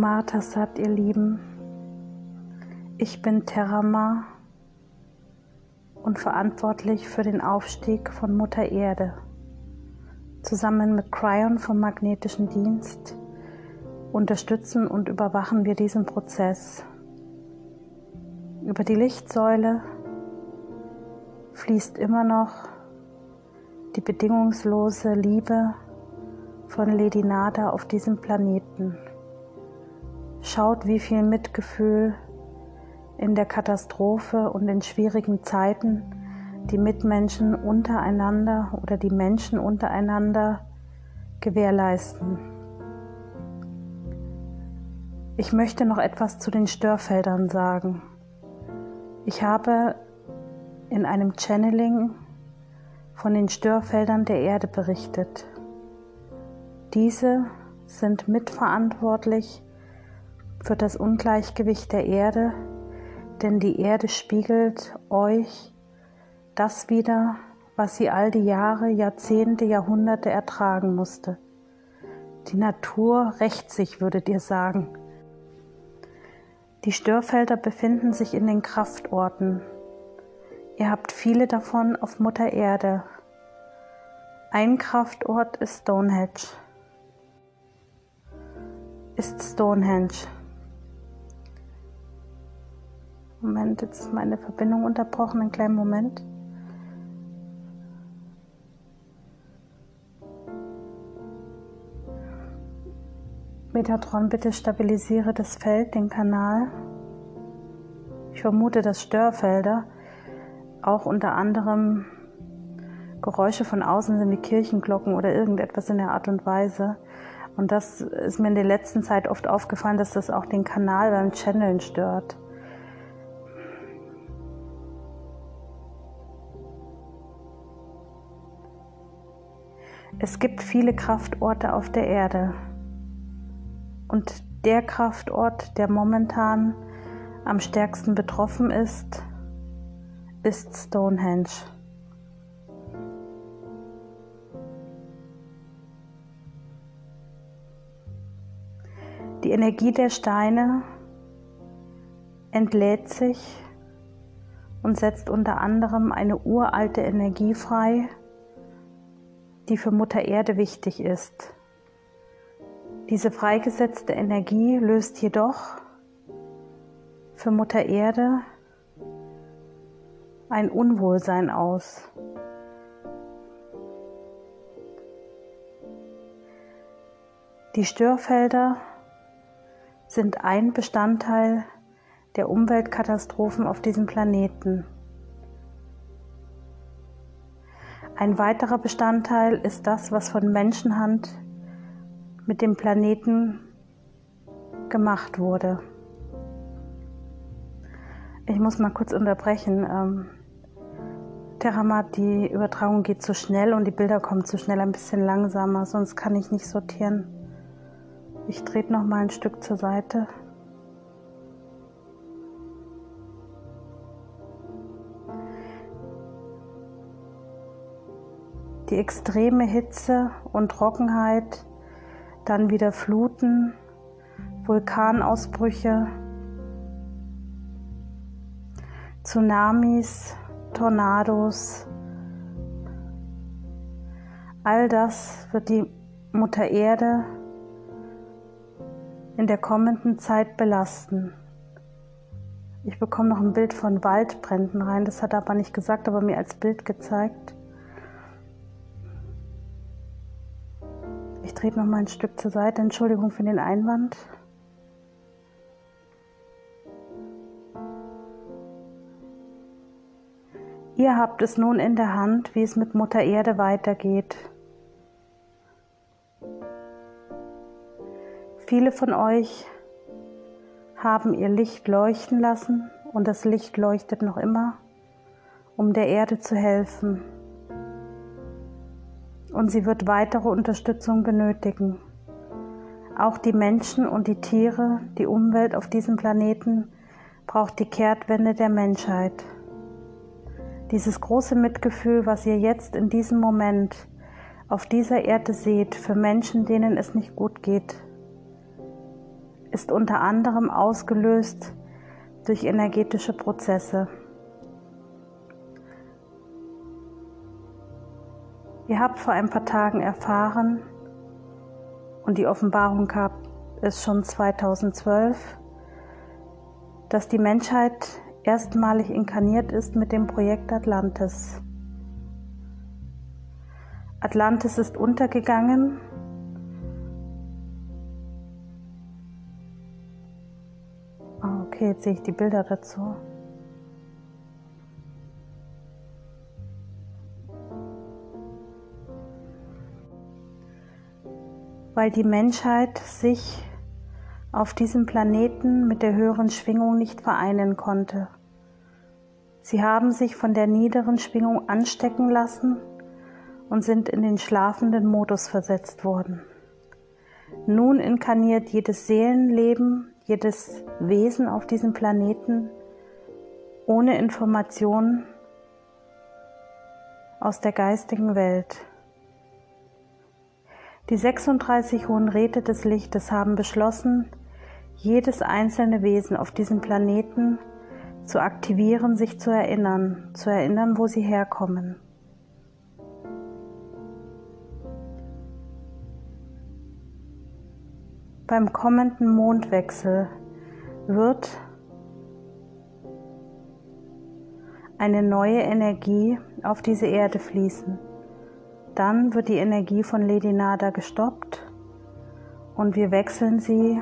Martasat, ihr Lieben. Ich bin Terama und verantwortlich für den Aufstieg von Mutter Erde. Zusammen mit Cryon vom Magnetischen Dienst unterstützen und überwachen wir diesen Prozess. Über die Lichtsäule fließt immer noch die bedingungslose Liebe von Lady Nada auf diesem Planeten. Schaut, wie viel Mitgefühl in der Katastrophe und in schwierigen Zeiten die Mitmenschen untereinander oder die Menschen untereinander gewährleisten. Ich möchte noch etwas zu den Störfeldern sagen. Ich habe in einem Channeling von den Störfeldern der Erde berichtet. Diese sind mitverantwortlich für das Ungleichgewicht der Erde, denn die Erde spiegelt euch das wieder, was sie all die Jahre, Jahrzehnte, Jahrhunderte ertragen musste. Die Natur rächt sich, würdet ihr sagen. Die Störfelder befinden sich in den Kraftorten. Ihr habt viele davon auf Mutter Erde. Ein Kraftort ist Stonehenge. Ist Stonehenge. Moment, jetzt ist meine Verbindung unterbrochen. Einen kleinen Moment. Metatron, bitte stabilisiere das Feld, den Kanal. Ich vermute, dass Störfelder auch unter anderem Geräusche von außen sind wie Kirchenglocken oder irgendetwas in der Art und Weise. Und das ist mir in der letzten Zeit oft aufgefallen, dass das auch den Kanal beim Channeln stört. Es gibt viele Kraftorte auf der Erde. Und der Kraftort, der momentan am stärksten betroffen ist, ist Stonehenge. Die Energie der Steine entlädt sich und setzt unter anderem eine uralte Energie frei, die für Mutter Erde wichtig ist. Diese freigesetzte Energie löst jedoch für Mutter Erde ein Unwohlsein aus. Die Störfelder sind ein Bestandteil der Umweltkatastrophen auf diesem Planeten. Ein weiterer Bestandteil ist das, was von Menschenhand mit dem Planeten gemacht wurde. Ich muss mal kurz unterbrechen. Ähm, Terramat, die Übertragung geht zu schnell und die Bilder kommen zu schnell, ein bisschen langsamer, sonst kann ich nicht sortieren. Ich trete noch mal ein Stück zur Seite. Die extreme Hitze und Trockenheit, dann wieder Fluten, Vulkanausbrüche, Tsunamis, Tornados. All das wird die Mutter Erde in der kommenden Zeit belasten. Ich bekomme noch ein Bild von Waldbränden rein, das hat er aber nicht gesagt, aber mir als Bild gezeigt. Ich trete noch mal ein Stück zur Seite. Entschuldigung für den Einwand. Ihr habt es nun in der Hand, wie es mit Mutter Erde weitergeht. Viele von euch haben ihr Licht leuchten lassen und das Licht leuchtet noch immer, um der Erde zu helfen und sie wird weitere Unterstützung benötigen. Auch die Menschen und die Tiere, die Umwelt auf diesem Planeten braucht die Kehrtwende der Menschheit. Dieses große Mitgefühl, was ihr jetzt in diesem Moment auf dieser Erde seht, für Menschen, denen es nicht gut geht. ist unter anderem ausgelöst durch energetische Prozesse. Ihr habt vor ein paar Tagen erfahren, und die Offenbarung gab es schon 2012, dass die Menschheit erstmalig inkarniert ist mit dem Projekt Atlantis. Atlantis ist untergegangen. Ah, okay, jetzt sehe ich die Bilder dazu. Weil die Menschheit sich auf diesem Planeten mit der höheren Schwingung nicht vereinen konnte. Sie haben sich von der niederen Schwingung anstecken lassen und sind in den schlafenden Modus versetzt worden. Nun inkarniert jedes Seelenleben, jedes Wesen auf diesem Planeten ohne Information aus der geistigen Welt. Die 36 Hohen Räte des Lichtes haben beschlossen, jedes einzelne Wesen auf diesem Planeten zu aktivieren, sich zu erinnern, zu erinnern, wo sie herkommen. beim kommenden Mondwechsel wird eine neue Energie auf diese Erde fließen. Dann wird die Energie von Lady Nada gestoppt und wir wechseln sie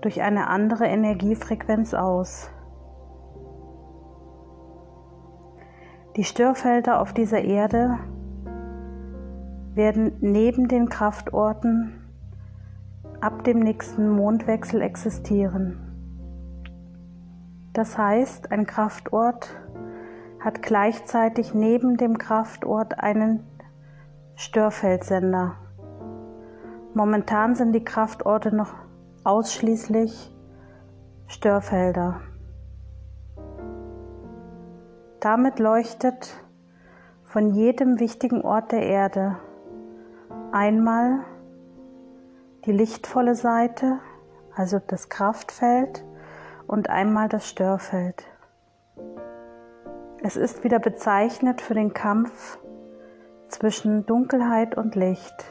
durch eine andere Energiefrequenz aus. Die Störfelder auf dieser Erde werden neben den Kraftorten ab dem nächsten Mondwechsel existieren. Das heißt, ein Kraftort hat gleichzeitig neben dem Kraftort einen Störfeldsender. Momentan sind die Kraftorte noch ausschließlich Störfelder. Damit leuchtet von jedem wichtigen Ort der Erde einmal die lichtvolle Seite, also das Kraftfeld und einmal das Störfeld. Es ist wieder bezeichnet für den Kampf zwischen Dunkelheit und Licht,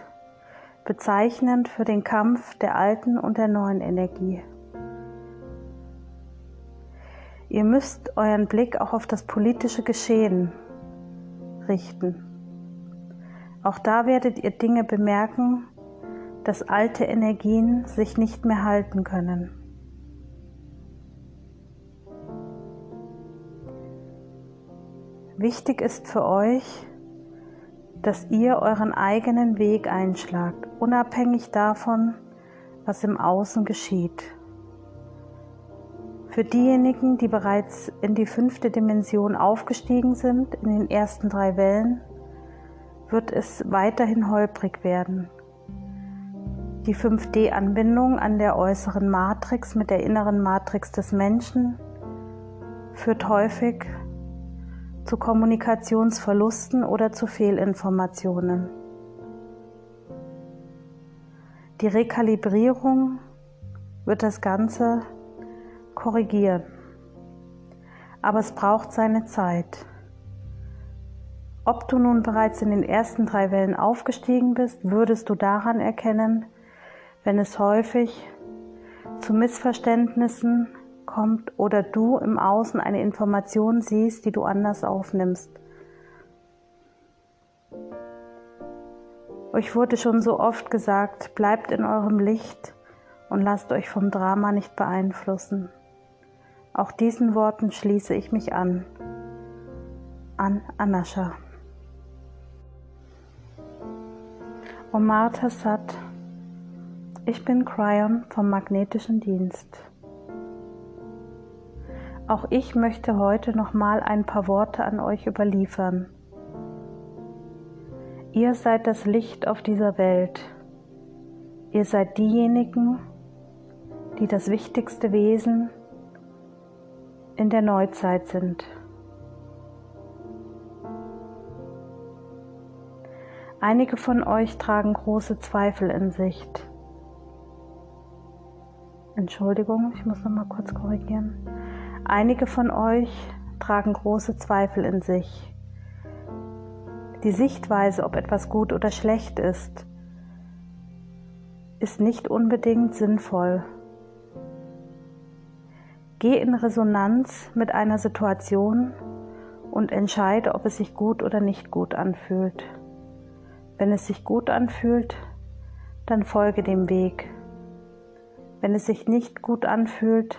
bezeichnend für den Kampf der alten und der neuen Energie. Ihr müsst euren Blick auch auf das politische Geschehen richten. Auch da werdet ihr Dinge bemerken, dass alte Energien sich nicht mehr halten können. Wichtig ist für euch, dass ihr euren eigenen Weg einschlagt, unabhängig davon, was im Außen geschieht. Für diejenigen, die bereits in die fünfte Dimension aufgestiegen sind, in den ersten drei Wellen, wird es weiterhin holprig werden. Die 5D-Anbindung an der äußeren Matrix mit der inneren Matrix des Menschen führt häufig zu Kommunikationsverlusten oder zu Fehlinformationen. Die Rekalibrierung wird das Ganze korrigieren, aber es braucht seine Zeit. Ob du nun bereits in den ersten drei Wellen aufgestiegen bist, würdest du daran erkennen, wenn es häufig zu Missverständnissen kommt oder du im Außen eine Information siehst, die du anders aufnimmst. Euch wurde schon so oft gesagt, bleibt in eurem Licht und lasst euch vom Drama nicht beeinflussen. Auch diesen Worten schließe ich mich an. An Anascha. Om Martha Sat ich bin Cryon vom Magnetischen Dienst. Auch ich möchte heute noch mal ein paar Worte an euch überliefern. Ihr seid das Licht auf dieser Welt. Ihr seid diejenigen, die das wichtigste Wesen in der Neuzeit sind. Einige von euch tragen große Zweifel in sich. Entschuldigung, ich muss noch mal kurz korrigieren. Einige von euch tragen große Zweifel in sich. Die Sichtweise, ob etwas gut oder schlecht ist, ist nicht unbedingt sinnvoll. Geh in Resonanz mit einer Situation und entscheide, ob es sich gut oder nicht gut anfühlt. Wenn es sich gut anfühlt, dann folge dem Weg. Wenn es sich nicht gut anfühlt,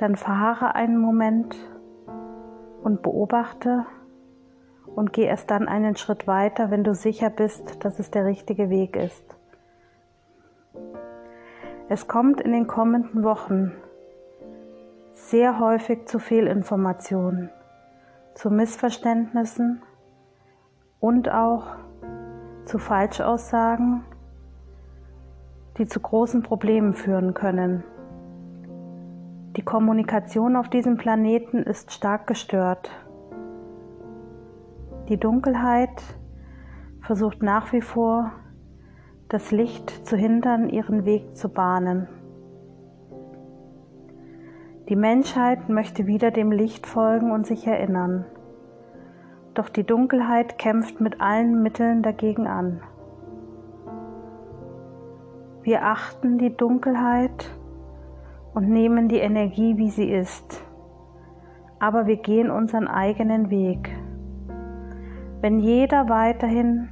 dann verharre einen Moment und beobachte und geh erst dann einen Schritt weiter, wenn du sicher bist, dass es der richtige Weg ist. Es kommt in den kommenden Wochen sehr häufig zu Fehlinformationen, zu Missverständnissen und auch zu Falschaussagen die zu großen Problemen führen können. Die Kommunikation auf diesem Planeten ist stark gestört. Die Dunkelheit versucht nach wie vor, das Licht zu hindern, ihren Weg zu bahnen. Die Menschheit möchte wieder dem Licht folgen und sich erinnern. Doch die Dunkelheit kämpft mit allen Mitteln dagegen an. Wir achten die Dunkelheit und nehmen die Energie, wie sie ist. Aber wir gehen unseren eigenen Weg. Wenn jeder weiterhin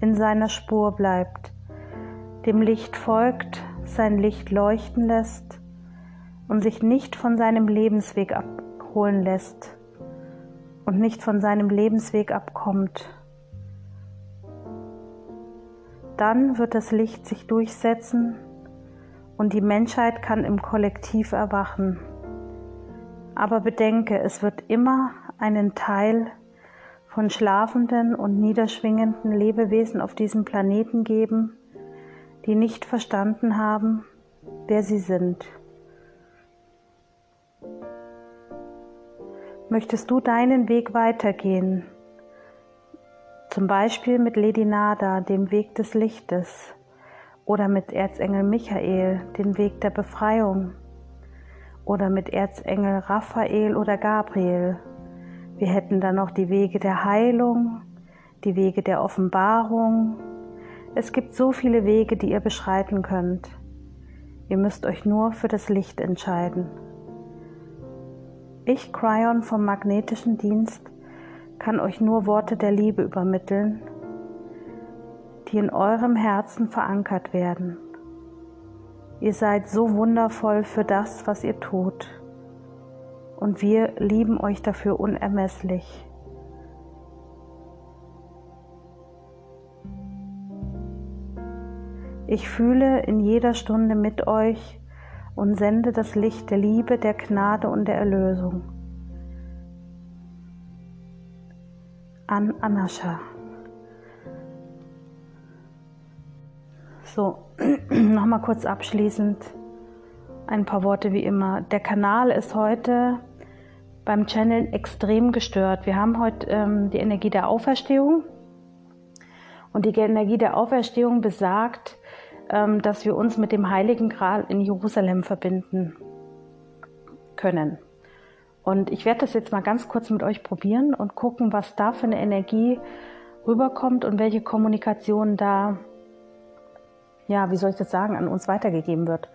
in seiner Spur bleibt, dem Licht folgt, sein Licht leuchten lässt und sich nicht von seinem Lebensweg abholen lässt und nicht von seinem Lebensweg abkommt, dann wird das Licht sich durchsetzen und die Menschheit kann im Kollektiv erwachen. Aber bedenke, es wird immer einen Teil von schlafenden und niederschwingenden Lebewesen auf diesem Planeten geben, die nicht verstanden haben, wer sie sind. Möchtest du deinen Weg weitergehen, zum Beispiel mit Lady Nada, dem Weg des Lichtes, oder mit Erzengel Michael, den Weg der Befreiung, oder mit Erzengel Raphael oder Gabriel. Wir hätten dann noch die Wege der Heilung, die Wege der Offenbarung. Es gibt so viele Wege, die ihr beschreiten könnt. Ihr müsst euch nur für das Licht entscheiden. Ich, Cryon vom magnetischen Dienst, kann euch nur Worte der Liebe übermitteln, die in eurem Herzen verankert werden. Ihr seid so wundervoll für das, was ihr tut. Und wir lieben euch dafür unermesslich. Ich fühle in jeder Stunde mit euch und sende das Licht der Liebe, der Gnade und der Erlösung. an Anascha. So, nochmal kurz abschließend ein paar Worte wie immer. Der Kanal ist heute beim Channel extrem gestört. Wir haben heute ähm, die Energie der Auferstehung und die Energie der Auferstehung besagt, ähm, dass wir uns mit dem Heiligen Gral in Jerusalem verbinden können. Und ich werde das jetzt mal ganz kurz mit euch probieren und gucken, was da für eine Energie rüberkommt und welche Kommunikation da, ja, wie soll ich das sagen, an uns weitergegeben wird.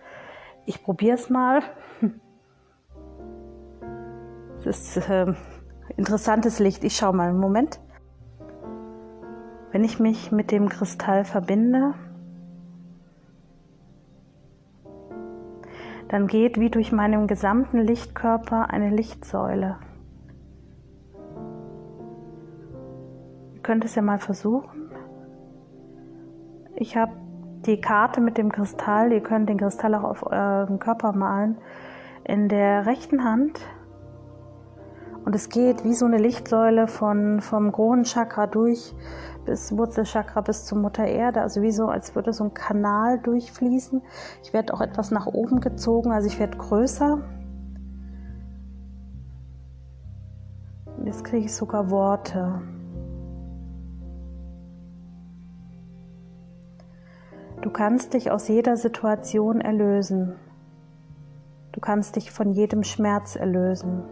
Ich probiere es mal. Das ist äh, interessantes Licht. Ich schaue mal einen Moment. Wenn ich mich mit dem Kristall verbinde, dann geht wie durch meinen gesamten Lichtkörper eine Lichtsäule. Ihr könnt es ja mal versuchen. Ich habe die Karte mit dem Kristall, ihr könnt den Kristall auch auf euren Körper malen, in der rechten Hand. Und es geht wie so eine Lichtsäule von, vom Kronenchakra durch bis Wurzelchakra bis zur Mutter Erde, also wie so, als würde so ein Kanal durchfließen. Ich werde auch etwas nach oben gezogen, also ich werde größer. Jetzt kriege ich sogar Worte. Kannst dich aus jeder Situation erlösen. Du kannst dich von jedem Schmerz erlösen.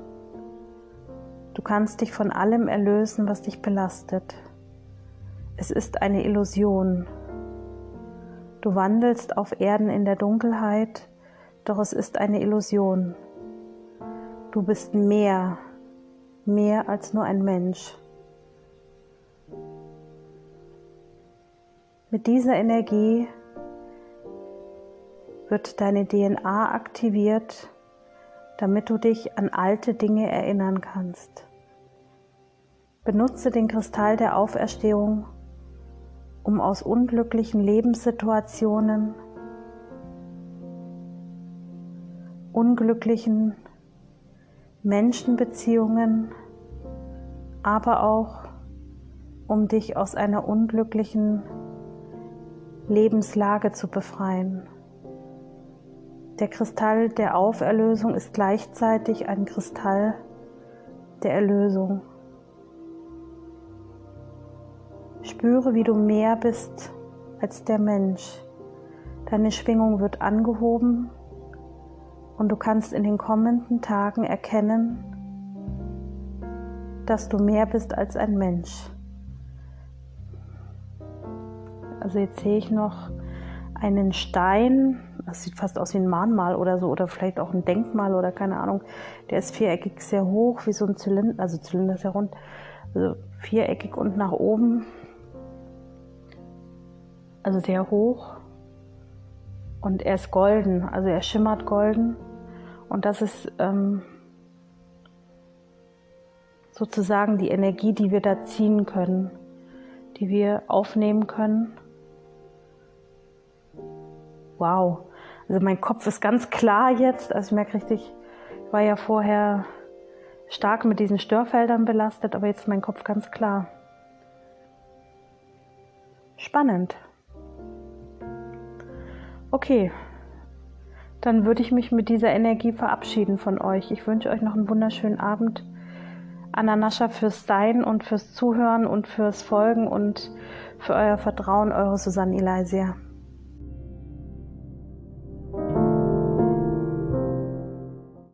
Du kannst dich von allem erlösen, was dich belastet. Es ist eine Illusion. Du wandelst auf Erden in der Dunkelheit, doch es ist eine Illusion. Du bist mehr, mehr als nur ein Mensch. Mit dieser Energie wird deine DNA aktiviert, damit du dich an alte Dinge erinnern kannst. Benutze den Kristall der Auferstehung, um aus unglücklichen Lebenssituationen, unglücklichen Menschenbeziehungen, aber auch um dich aus einer unglücklichen Lebenslage zu befreien. Der Kristall der Auferlösung ist gleichzeitig ein Kristall der Erlösung. Spüre, wie du mehr bist als der Mensch. Deine Schwingung wird angehoben und du kannst in den kommenden Tagen erkennen, dass du mehr bist als ein Mensch. Also jetzt sehe ich noch einen Stein, das sieht fast aus wie ein Mahnmal oder so, oder vielleicht auch ein Denkmal oder keine Ahnung. Der ist viereckig sehr hoch, wie so ein Zylinder, also Zylinder ist ja rund, also viereckig und nach oben. Also sehr hoch. Und er ist golden, also er schimmert golden. Und das ist ähm, sozusagen die Energie, die wir da ziehen können, die wir aufnehmen können wow. Also mein Kopf ist ganz klar jetzt. Also ich merke richtig, ich war ja vorher stark mit diesen Störfeldern belastet, aber jetzt ist mein Kopf ganz klar. Spannend. Okay, dann würde ich mich mit dieser Energie verabschieden von euch. Ich wünsche euch noch einen wunderschönen Abend. Ananascha fürs Sein und fürs Zuhören und fürs Folgen und für euer Vertrauen, eure Susanne Elaisia.